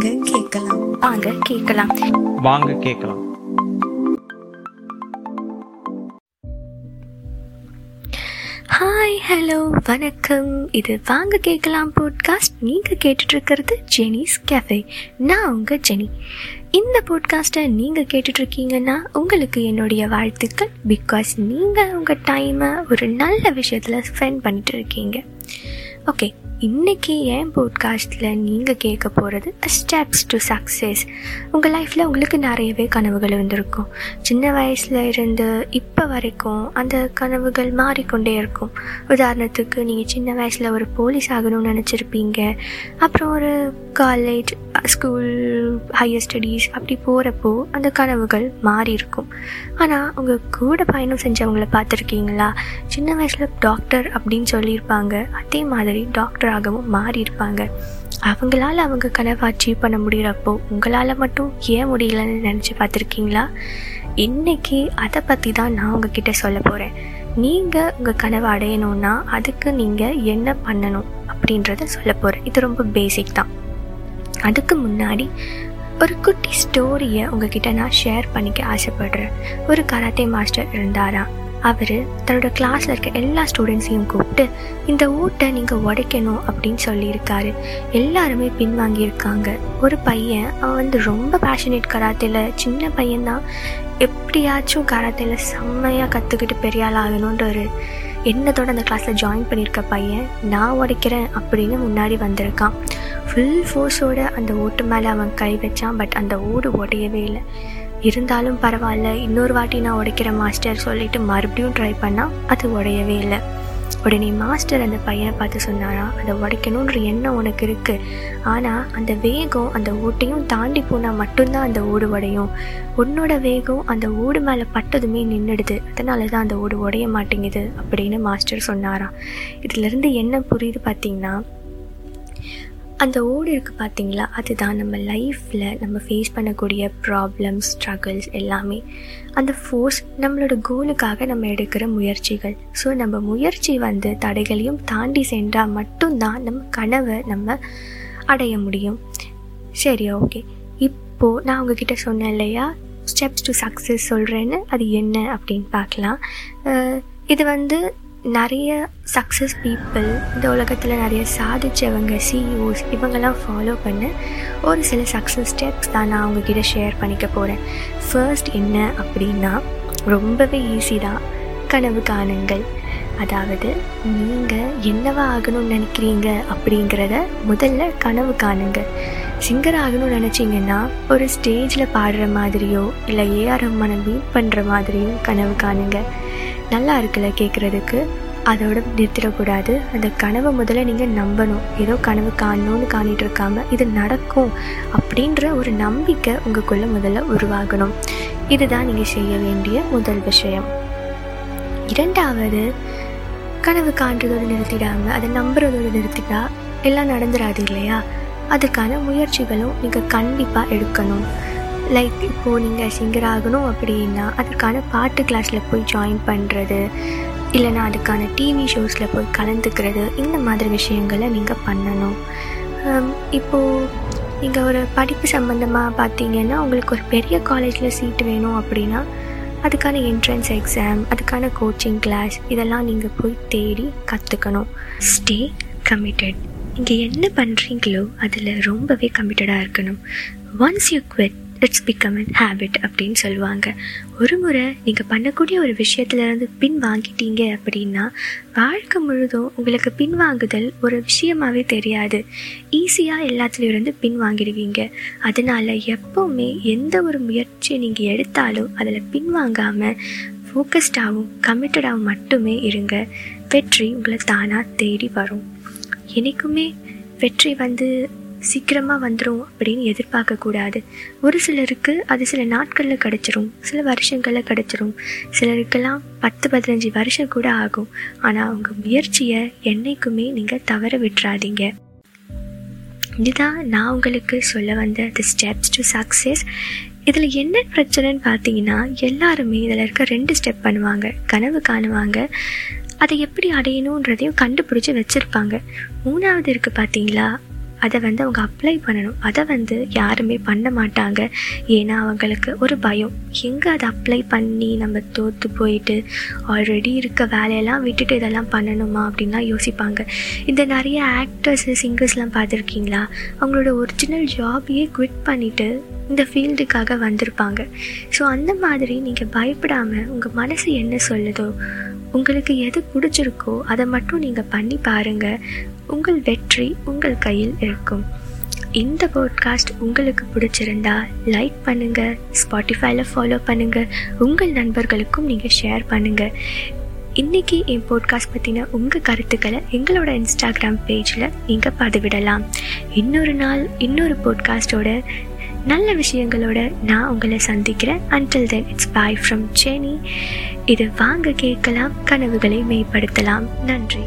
வாங்க கேட்கலாம். வாங்க கேட்கலாம். வாங்க கேட்கலாம். ஹாய் ஹலோ வணக்கம். இது வாங்க கேட்கலாம் போட்காஸ்ட் நீங்கள் கேட்டுட்டு இருக்கிறது ஜெனிஸ் கேஃபே நான் உங்கள் ஜெனி. இந்த போட்காஸ்ட்டை நீங்கள் கேட்டுட்டு இருக்கீங்கன்னா உங்களுக்கு என்னுடைய வாழ்த்துக்கள். பிகாஸ் நீங்கள் உங்கள் டைமை ஒரு நல்ல விஷயத்தில் ஸ்பெண்ட் பண்ணிட்டு இருக்கீங்க ஓகே இன்னைக்கு என் போட்காஸ்ட்டில் நீங்கள் கேட்க போகிறது ஸ்டெப்ஸ் டு சக்ஸஸ் உங்கள் லைஃப்பில் உங்களுக்கு நிறையவே கனவுகள் இருந்திருக்கும் சின்ன வயசில் இருந்து இப்போ வரைக்கும் அந்த கனவுகள் மாறிக்கொண்டே இருக்கும். உதாரணத்துக்கு நீங்கள் சின்ன வயசில் ஒரு போலீஸ் ஆகணும்னு நினச்சிருப்பீங்க. அப்புறம் ஒரு காலேஜ் ஸ்கூல் ஹையர் ஸ்டடீஸ் அப்படி போகிறப்போ அந்த கனவுகள் மாறி இருக்கும். ஆனால் உங்கள் கூட பயணம் செஞ்சவங்கள பார்த்துருக்கீங்களா? சின்ன வயசில் டாக்டர் அப்படின்னு சொல்லியிருப்பாங்க. அதே மாதிரி டாக்டர் மாறி இருப்பாங்க அவங்களால அவங்க கனவை அச்சீவ் பண்ண முடிகிறப்போ உங்களால் மட்டும் ஏன் முடியலன்னு நினச்சி பார்த்துருக்கீங்களா? இன்னைக்கு அதை பற்றி தான் நான் உங்ககிட்ட சொல்ல போகிறேன் நீங்கள் உங்கள் கனவை அடையணும்னா அதுக்கு நீங்கள் என்ன பண்ணணும் அப்படின்றத சொல்ல போகிறேன் இது ரொம்ப பேசிக் தான். அதுக்கு முன்னாடி ஒரு குட்டி ஸ்டோரியை உங்ககிட்ட நான் ஷேர் பண்ணிக்க ஆசைப்படுறேன். ஒரு கராத்தே மாஸ்டர் இருந்தாரா? அவர் தன்னோட கிளாஸில் இருக்க எல்லா ஸ்டூடெண்ட்ஸையும் கூப்பிட்டு இந்த ஊட்டை நீங்கள் உடைக்கணும் அப்படின்னு சொல்லியிருக்காரு. எல்லாருமே பின்வாங்கியிருக்காங்க. ஒரு பையன் அவன் வந்து ரொம்ப பேஷனேட் கராத்தேல சின்ன பையன்தான். எப்படியாச்சும் கராத்தையில் செம்மையாக கற்றுக்கிட்டு பெரிய ஆள் ஆகணுன்ற ஒரு எண்ணத்தோடு அந்த கிளாஸில் ஜாயின் பண்ணியிருக்க பையன் நான் உடைக்கிறேன் அப்படின்னு முன்னாடி வந்திருக்கான். ஃபுல் ஃபோர்ஸோட அந்த ஓட்டு மேலே அவன் கை வச்சான் பட் அந்த ஓடு உடையவே இல்லை. இருந்தாலும் பரவாயில்ல இன்னொரு வாட்டி நான் உடைக்கிற மாஸ்டர் சொல்லிட்டு மறுபடியும் ட்ரை பண்ணால் அது உடையவே இல்லை. உடனே மாஸ்டர் அந்த பையனை பார்த்து சொன்னாரா அதை உடைக்கணுன்ற எண்ணம் உனக்கு இருக்குது ஆனால் அந்த வேகம் அந்த ஓட்டையும் தாண்டி போனால் மட்டும்தான் அந்த ஓடு உடையும். உன்னோட வேகம் அந்த ஓடு மேலே பட்டதுமே நின்றுடுது அதனால தான் அந்த ஓடு உடைய மாட்டேங்குது அப்படின்னு மாஸ்டர் சொன்னாராம். இதுலேருந்து என்ன புரியுது பார்த்தீங்கன்னா அந்த ஓடு இருக்குது பார்த்தீங்களா அதுதான் நம்ம லைஃப்பில் நம்ம ஃபேஸ் பண்ணக்கூடிய ப்ராப்ளம்ஸ் ஸ்ட்ரகிள்ஸ் எல்லாமே. அந்த ஃபோர்ஸ் நம்மளோட கோலுக்காக நம்ம எடுக்கிற முயற்சிகள். ஸோ நம்ம முயற்சி வந்து தடைகளையும் தாண்டி சென்றால் மட்டும்தான் நம்ம கனவை நம்ம அடைய முடியும். சரி ஓகே இப்போது நான் உங்ககிட்ட சொன்னேன் இல்லையா? ஸ்டெப்ஸ் டு சக்ஸஸ் சொல்கிறேன்னு அது என்ன அப்படின்னு பார்க்கலாம். இது வந்து நிறைய சக்ஸஸ் பீப்புள் இந்த உலகத்தில் நிறைய சாதிச்சவங்க சிஇஓஸ் இவங்கெல்லாம் ஃபாலோ பண்ண ஒரு சில சக்ஸஸ் ஸ்டெப்ஸ் தான் நான் அவங்கக்கிட்ட ஷேர் பண்ணிக்க போகிறேன் ஃபர்ஸ்ட் என்ன அப்படின்னா ரொம்பவே ஈஸி தான் கனவு காணுங்கள். அதாவது நீங்கள் என்னவா ஆகணும்னு நினைக்கிறீங்க அப்படிங்கிறத முதல்ல கனவு காணுங்க. சிங்கர் ஆகணும்னு நினச்சிங்கன்னா ஒரு ஸ்டேஜில் பாடுற மாதிரியோ இல்லை ஏஆர் ரஹ்மானை மீட் பண்ணுற மாதிரியோ கனவு காணுங்க. நல்லா இருக்குல்ல கேட்குறதுக்கு அதோட நிறுத்திடக்கூடாது. அந்த கனவை முதல்ல நீங்கள் நம்பணும். ஏதோ கனவு காணணும்னு காணிட்டு இருக்காம இது நடக்கும் அப்படின்ற ஒரு நம்பிக்கை உங்களுக்குள்ளே முதல்ல உருவாகணும். இதுதான் நீங்கள் செய்ய வேண்டிய முதல் விஷயம். இரண்டாவது கனவு காண்றதோடு நிறுத்திடாமல் அதை நம்புறதோடு நிறுத்திட்டா எல்லாம் நடந்துடாது இல்லையா? அதுக்கான முயற்சிகளும் நீங்கள் கண்டிப்பாக எடுக்கணும். லைக் இப்போது நீங்கள் சிங்கர் ஆகணும் அப்படின்னா அதுக்கான பாட்டு கிளாஸில் போய் ஜாயின் பண்ணுறது இல்லைனா அதுக்கான டிவி ஷோஸில் போய் கலந்துக்கிறது இந்த மாதிரி விஷயங்களை நீங்கள் பண்ணணும். இப்போது நீங்கள் ஒரு படிப்பு சம்மந்தமாக பார்த்தீங்கன்னா உங்களுக்கு ஒரு பெரிய காலேஜில் சீட் வேணும் அப்படின்னா அதுக்கான என்ட்ரன்ஸ் எக்ஸாம் அதுக்கான கோச்சிங் கிளாஸ் இதெல்லாம் நீங்கள் போய் தேடி கற்றுக்கணும் ஸ்டே கமிட்டட் நீங்கள் என்ன பண்ணுறீங்களோ அதில் ரொம்பவே கமிட்டடாக இருக்கணும். Once you quit it's become and habit அப்படின்னு சொல்லுவாங்க. ஒரு முறை நீங்கள் பண்ணக்கூடிய ஒரு விஷயத்துலேருந்து பின் வாங்கிட்டீங்க அப்படின்னா வாழ்க்கை முழுதும் உங்களுக்கு பின் வாங்குதல் ஒரு விஷயமாவே தெரியாது. ஈஸியாக எல்லாத்துலேயும் இருந்து பின் வாங்கிடுவீங்க. அதனால் எப்போவுமே எந்த ஒரு முயற்சியை நீங்கள் எடுத்தாலும் அதில் பின் வாங்காமல் ஃபோக்கஸ்டாகவும் கமிட்டடாகவும் மட்டுமே இருங்க. வெற்றி உங்களை தானாக தேடி வரும். என்றைக்குமே வெற்றி வந்து சீக்கிரமாக வந்துடும் அப்படின்னு எதிர்பார்க்கக்கூடாது ஒரு சிலருக்கு அது சில நாட்களில் கிடச்சிரும் சில வருஷங்களில் கிடச்சிரும். சிலருக்கெல்லாம் பத்து பதினஞ்சு வருஷம் கூட ஆகும். ஆனால் உங்கள் முயற்சியை என்னைக்குமே நீங்கள் தவற விட்டுறாதீங்க. இதுதான் நான் உங்களுக்கு சொல்ல வந்த தி ஸ்டெப்ஸ் டு சக்ஸஸ் இதில் என்ன பிரச்சனைன்னு பார்த்தீங்கன்னா எல்லாருமே இதில் இருக்க ரெண்டு ஸ்டெப் பண்ணுவாங்க. கனவு காணுவாங்க. அதை எப்படி அடையணுன்றதையும் கண்டுபிடிச்சி வச்சுருப்பாங்க. மூணாவது இருக்குது பார்த்தீங்களா? அதை வந்து அவங்க அப்ளை பண்ணணும். அதை வந்து யாருமே பண்ண மாட்டாங்க. ஏன்னா அவங்களுக்கு ஒரு பயம். எங்கே அதை அப்ளை பண்ணி நம்ம தோற்று போயிட்டு ஆல்ரெடி இருக்க வேலையெல்லாம் விட்டுட்டு இதெல்லாம் பண்ணணுமா அப்படின்லாம் யோசிப்பாங்க. இந்த நிறைய ஆக்டர்ஸ் சிங்கர்ஸ்லாம் பார்த்துருக்கீங்களா? அவங்களோட ஒரிஜினல் ஜாபையே குவிட் பண்ணிவிட்டு இந்த ஃபீல்டுக்காக வந்திருப்பாங்க. ஸோ அந்த மாதிரி நீங்கள் பயப்படாமல் உங்கள் மனசு என்ன சொல்லுதோ உங்களுக்கு எது பிடிச்சிருக்கோ அதை மட்டும் நீங்கள் பண்ணி பாருங்கள் உங்கள் வெற்றி உங்கள் கையில் இருக்கும். இந்த பாட்காஸ்ட் உங்களுக்கு பிடிச்சிருந்தா லைக் பண்ணுங்கள் ஸ்பாட்டிஃபைல ஃபாலோ பண்ணுங்கள் உங்கள் நண்பர்களுக்கும் நீங்கள் ஷேர் பண்ணுங்கள் இன்றைக்கி என் போட்காஸ்ட் பற்றின உங்கள் கருத்துக்களை எங்களோட இன்ஸ்டாகிராம் பேஜில் நீங்கள் பதிவிடலாம். இன்னொரு நாள் இன்னொரு போட்காஸ்டோட நல்ல விஷயங்களோட நான் உங்களை சந்திக்கிறேன். Until then it's bye from Jenny இது வாங்க கேட்கலாம் கனவுகளை மேம்படுத்தலாம். நன்றி.